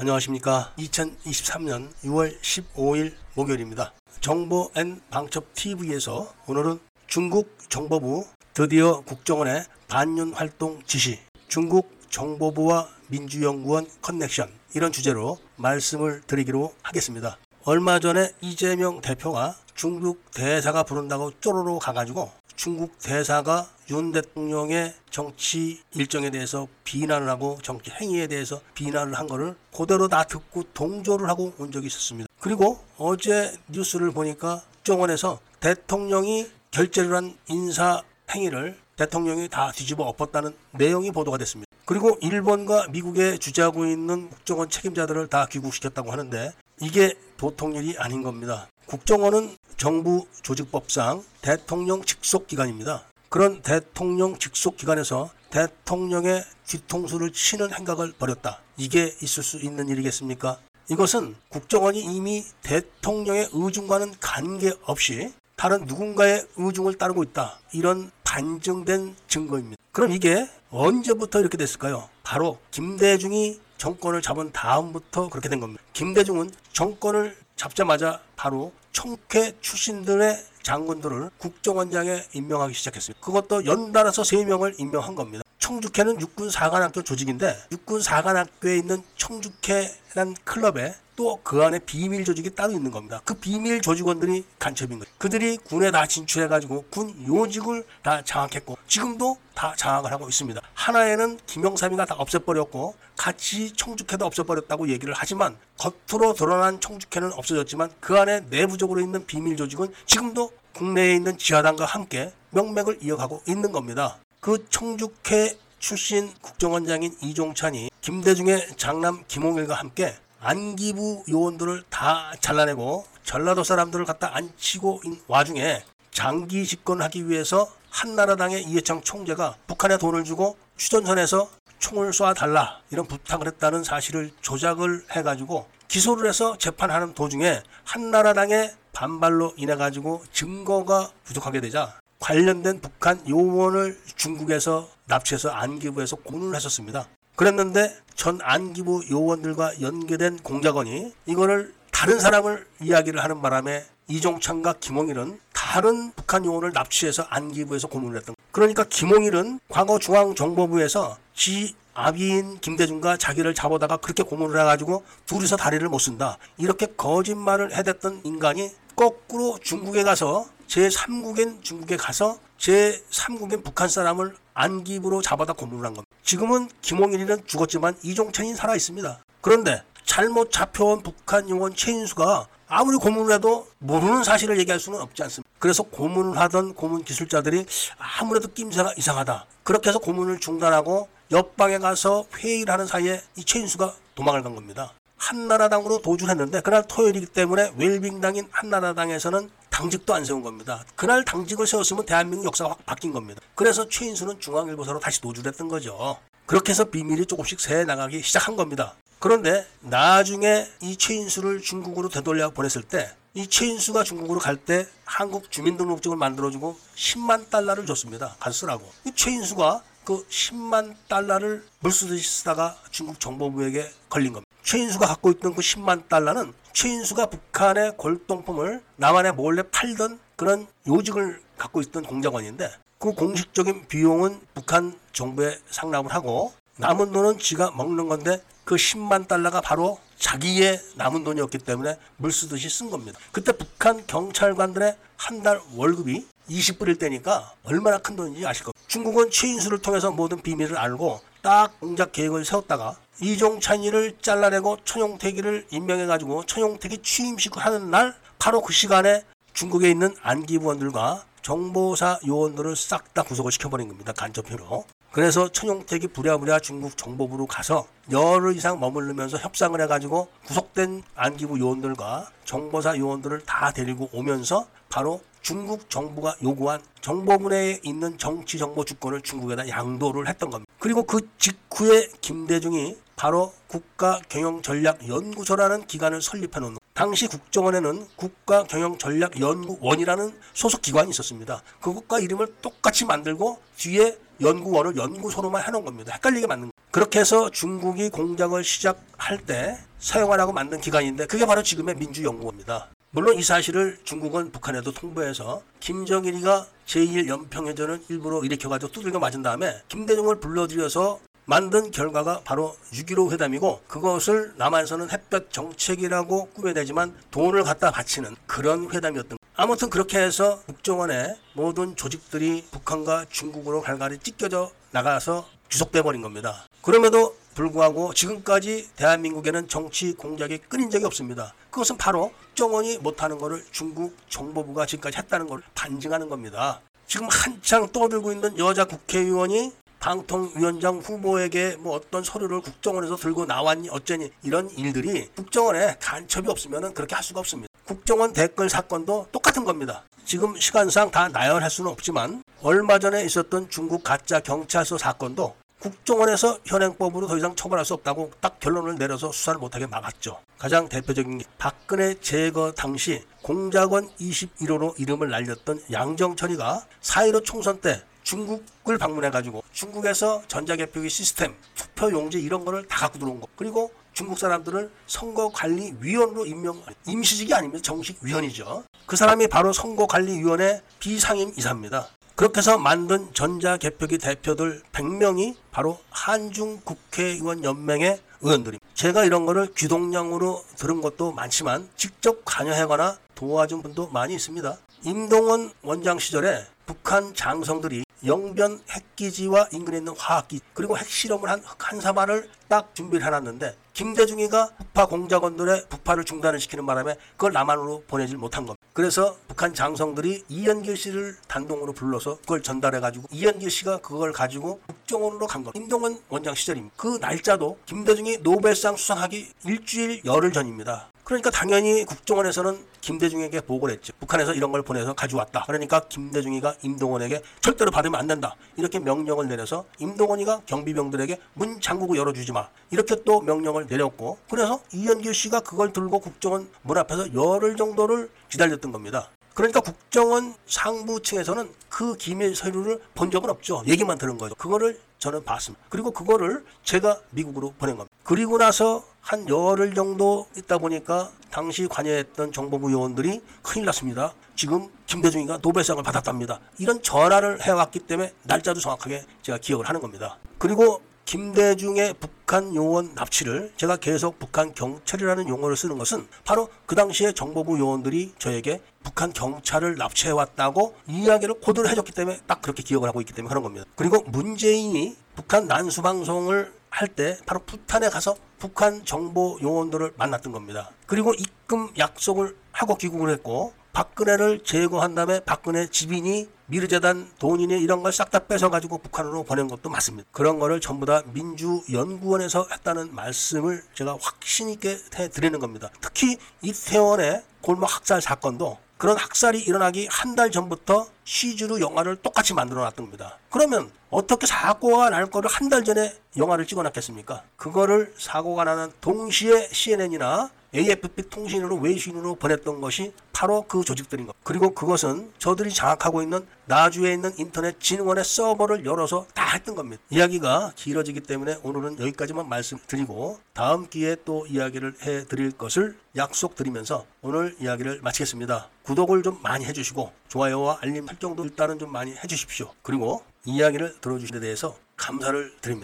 안녕하십니까. 2023년 6월 15일 목요일입니다. 정보 N 방첩 TV에서 오늘은 중국 정보부 드디어 국정원의 반윤 활동 지시, 중국 정보부와 민주연구원 커넥션 이런 주제로 말씀을 드리기로 하겠습니다. 얼마 전에 이재명 대표가 중국 대사가 부른다고 쪼로로 가가지고 중국 대사가 윤 대통령의 정치 일정에 대해서 비난을 하고 정치 행위에 대해서 비난을 한 거를 그대로 다 듣고 동조를 하고 온 적이 있었습니다. 그리고 어제 뉴스를 보니까 국정원에서 대통령이 결재를 한 인사 행위를 대통령이 다 뒤집어 엎었다는 내용이 보도가 됐습니다. 그리고 일본과 미국에 주재하고 있는 국정원 책임자들을 다 귀국시켰다고 하는데 이게 보통 일이 아닌 겁니다. 국정원은 정부 조직법상 대통령 직속 기관입니다. 그런 대통령 직속 기관에서 대통령의 뒤통수를 치는 행각을 벌였다. 이게 있을 수 있는 일이겠습니까? 이것은 국정원이 이미 대통령의 의중과는 관계없이 다른 누군가의 의중을 따르고 있다. 이런 반증된 증거입니다. 그럼 이게 언제부터 이렇게 됐을까요? 바로 김대중이 정권을 잡은 다음부터 그렇게 된 겁니다. 김대중은 정권을 잡자마자 바로 청회 출신들의 장군들을 국정원장에 임명하기 시작했습니다. 그것도 연달아서 3명을 임명한 겁니다. 청주회는 육군 사관학교 조직인데 육군 사관학교에 있는 청주회란 클럽에 또 그 안에 비밀 조직이 따로 있는 겁니다. 그 비밀 조직원들이 간첩인 거예요. 그들이 군에 다 진출해가지고 군 요직을 다 장악했고 지금도 다 장악을 하고 있습니다. 하나에는 김영삼이가 다 없애버렸고 같이 청주회도 없애버렸다고 얘기를 하지만 겉으로 드러난 청주회는 없어졌지만 그 안에 내부적으로 있는 비밀 조직은 지금도 국내에 있는 지하당과 함께 명맥을 이어가고 있는 겁니다. 그 청주회 출신 국정원장인 이종찬이 김대중의 장남 김홍일과 함께 안기부 요원들을 다 잘라내고 전라도 사람들을 갖다 앉히고 있는 와중에 장기 집권을 하기 위해서 한나라당의 이해창 총재가 북한에 돈을 주고 휴전선에서 총을 쏴달라 이런 부탁을 했다는 사실을 조작을 해가지고 기소를 해서 재판하는 도중에 한나라당의 반발로 인해 가지고 증거가 부족하게 되자 관련된 북한 요원을 중국에서 납치해서 안기부에서 고문을 했었습니다. 그랬는데 전 안기부 요원들과 연계된 공작원이 이거를 다른 사람을 이야기를 하는 바람에 이종찬과 김홍일은 다른 북한 요원을 납치해서 안기부에서 고문을 했던 거예요. 그러니까 김홍일은 과거 중앙정보부에서 지 아비인 김대중과 자기를 잡아다가 그렇게 고문을 해가지고 둘이서 다리를 못 쓴다. 이렇게 거짓말을 해댔던 인간이 거꾸로 중국에 가서 제3국인 중국에 가서 제3국인 북한 사람을 안기부로 잡아다 고문을 한 겁니다. 지금은 김홍일이는 죽었지만 이종찬이 살아 있습니다. 그런데 잘못 잡혀온 북한 요원 최인수가 아무리 고문을 해도 모르는 사실을 얘기할 수는 없지 않습니다. 그래서 고문을 하던 고문 기술자들이 아무래도 낌새가 이상하다. 그렇게 해서 고문을 중단하고 옆방에 가서 회의를 하는 사이에 이 최인수가 도망을 간 겁니다. 한나라당으로 도주를 했는데 그날 토요일이기 때문에 웰빙당인 한나라당에서는 당직도 안 세운 겁니다. 그날 당직을 세웠으면 대한민국 역사가 확 바뀐 겁니다. 그래서 최인수는 중앙일보사로 다시 도주를 했던 거죠. 그렇게 해서 비밀이 조금씩 새 나가기 시작한 겁니다. 그런데 나중에 이 최인수를 중국으로 되돌려 보냈을 때 이 최인수가 중국으로 갈 때 한국 주민등록증을 만들어주고 10만 달러를 줬습니다. 가서 쓰라고. 이 최인수가 그 10만 달러를 물쓰듯이 쓰다가 중국 정보부에게 걸린 겁니다. 최인수가 갖고 있던 그 10만 달러는 최인수가 북한의 골동품을 남한에 몰래 팔던 그런 요직을 갖고 있던 공작원인데 그 공식적인 비용은 북한 정부에 상납을 하고 남은 돈은 지가 먹는 건데 그 10만 달러가 바로 자기의 남은 돈이었기 때문에 물 쓰듯이 쓴 겁니다. 그때 북한 경찰관들의 한 달 월급이 20불일 때니까 얼마나 큰 돈인지 아실 겁니다. 중국은 최인수를 통해서 모든 비밀을 알고 딱 공작 계획을 세웠다가 이종찬이를 잘라내고 천용택이를 임명해가지고 천용택이 취임식을 하는 날 바로 그 시간에 중국에 있는 안기부원들과 정보사 요원들을 싹 다 구속을 시켜버린 겁니다. 간접표로. 그래서 천용택이 부랴부랴 중국 정보부로 가서 열흘 이상 머무르면서 협상을 해가지고 구속된 안기부 요원들과 정보사 요원들을 다 데리고 오면서 바로 중국 정부가 요구한 정보부 내에 있는 정치 정보 주권을 중국에다 양도를 했던 겁니다. 그리고 그 직후에 김대중이 바로 국가경영전략연구소라는 기관을 설립해 놓은 당시 국정원에는 국가경영전략연구원이라는 소속 기관이 있었습니다. 그것과 이름을 똑같이 만들고 뒤에 연구원을 연구소로만 해놓은 겁니다. 헷갈리게 만든 그렇게 해서 중국이 공작을 시작할 때 사용하라고 만든 기관인데 그게 바로 지금의 민주연구원입니다. 물론 이 사실을 중국은 북한에도 통보해서 김정일이가 제1연평해전을 일부러 일으켜가지고 두들겨 맞은 다음에 김대중을 불러들여서 만든 결과가 바로 6.15 회담이고 그것을 남한에서는 햇볕 정책이라고 꾸며내지만 돈을 갖다 바치는 그런 회담이었던 아무튼 그렇게 해서 국정원의 모든 조직들이 북한과 중국으로 갈갈이 찢겨져 나가서 주속돼 버린 겁니다. 그럼에도 불구하고 지금까지 대한민국에는 정치 공작이 끊인 적이 없습니다. 그것은 바로 국정원이 못하는 것을 중국 정보부가 지금까지 했다는 것을 반증하는 겁니다. 지금 한창 떠들고 있는 여자 국회의원이 방통위원장 후보에게 뭐 어떤 서류를 국정원에서 들고 나왔니 어쩌니 이런 일들이 국정원에 간첩이 없으면 그렇게 할 수가 없습니다. 국정원 댓글 사건도 똑같은 겁니다. 지금 시간상 다 나열할 수는 없지만 얼마 전에 있었던 중국 가짜 경찰서 사건도 국정원에서 현행법으로 더 이상 처벌할 수 없다고 딱 결론을 내려서 수사를 못하게 막았죠. 가장 대표적인 게 박근혜 제거 당시 공작원 21호로 이름을 날렸던 양정철이가 4.15 총선 때 중국을 방문해가지고 중국에서 전자개표기 시스템, 투표용지 이런 거를 다 갖고 들어온 거. 그리고 중국 사람들을 선거관리위원으로 임명, 임시직이 아니면 정식 위원이죠. 그 사람이 바로 선거관리위원회 비상임 이사입니다. 그렇게 해서 만든 전자개표기 대표들 100명이 바로 한중 국회의원 연맹의 의원들입니다. 제가 이런 거를 귀동량으로 들은 것도 많지만 직접 관여하거나 도와준 분도 많이 있습니다. 임동원 원장 시절에 북한 장성들이 영변 핵기지와 인근에 있는 화학기 그리고 핵실험을 한 한사발을 딱 준비를 해놨는데 김대중이가 북파 공작원들의 북파를 중단을 시키는 바람에 그걸 남한으로 보내질 못한 겁니다. 그래서 북한 장성들이 이현길 씨를 단독으로 불러서 그걸 전달해가지고 이현길 씨가 그걸 가지고 국정원으로 간 겁니다. 임동원 원장 시절입니다. 그 날짜도 김대중이 노벨상 수상하기 일주일 열흘 전입니다. 그러니까 당연히 국정원에서는 김대중에게 보고를 했죠. 북한에서 이런 걸 보내서 가져왔다. 그러니까 김대중이가 임동원에게 절대로 받으면 안 된다. 이렇게 명령을 내려서 임동원이가 경비병들에게 문 잠그고 열어주지 마. 이렇게 또 명령을 내렸고 그래서 이현길 씨가 그걸 들고 국정원 문 앞에서 열흘 정도를 기다렸던 겁니다. 그러니까 국정원 상부층에서는 그 기밀 서류를 본 적은 없죠. 얘기만 들은 거죠. 그거를 저는 봤습니다. 그리고 그거를 제가 미국으로 보낸 겁니다. 그리고 나서 한 열흘 정도 있다 보니까 당시 관여했던 정보부 요원들이 큰일 났습니다. 지금 김대중이가 노벨상을 받았답니다. 이런 전화를 해왔기 때문에 날짜도 정확하게 제가 기억을 하는 겁니다. 그리고 김대중의 북한 요원 납치를 제가 계속 북한 경찰이라는 용어를 쓰는 것은 바로 그 당시에 정보부 요원들이 저에게 북한 경찰을 납치해 왔다고 이야기를 고도를 해줬기 때문에 딱 그렇게 기억을 하고 있기 때문에 그런 겁니다. 그리고 문재인이 북한 난수 방송을 할 때 바로 부탄에 가서 북한 정보 요원들을 만났던 겁니다. 그리고 입금 약속을 하고 귀국을 했고 박근혜를 제거한 다음에 박근혜 집인이 미르재단 돈이니 이런 걸 싹 다 뺏어가지고 북한으로 보낸 것도 맞습니다. 그런 거를 전부 다 민주연구원에서 했다는 말씀을 제가 확신 있게 해드리는 겁니다. 특히 이태원의 골목 학살 사건도 그런 학살이 일어나기 한 달 전부터 시주로 영화를 똑같이 만들어 놨던 겁니다. 그러면 어떻게 사고가 날 거를 한 달 전에 영화를 찍어 놨겠습니까? 그거를 사고가 나는 동시에 CNN이나 AFP 통신으로 외신으로 보냈던 것이 바로 그 조직들인 것. 그리고 그것은 저들이 장악하고 있는 나주에 있는 인터넷 진흥원의 서버를 열어서 다 했던 겁니다. 이야기가 길어지기 때문에 오늘은 여기까지만 말씀드리고 다음 기회에 또 이야기를 해 드릴 것을 약속드리면서 오늘 이야기를 마치겠습니다. 구독을 좀 많이 해주시고 좋아요와 알림 설정도 일단은 좀 많이 해주십시오. 그리고 이야기를 들어주신 데 대해서 감사를 드립니다.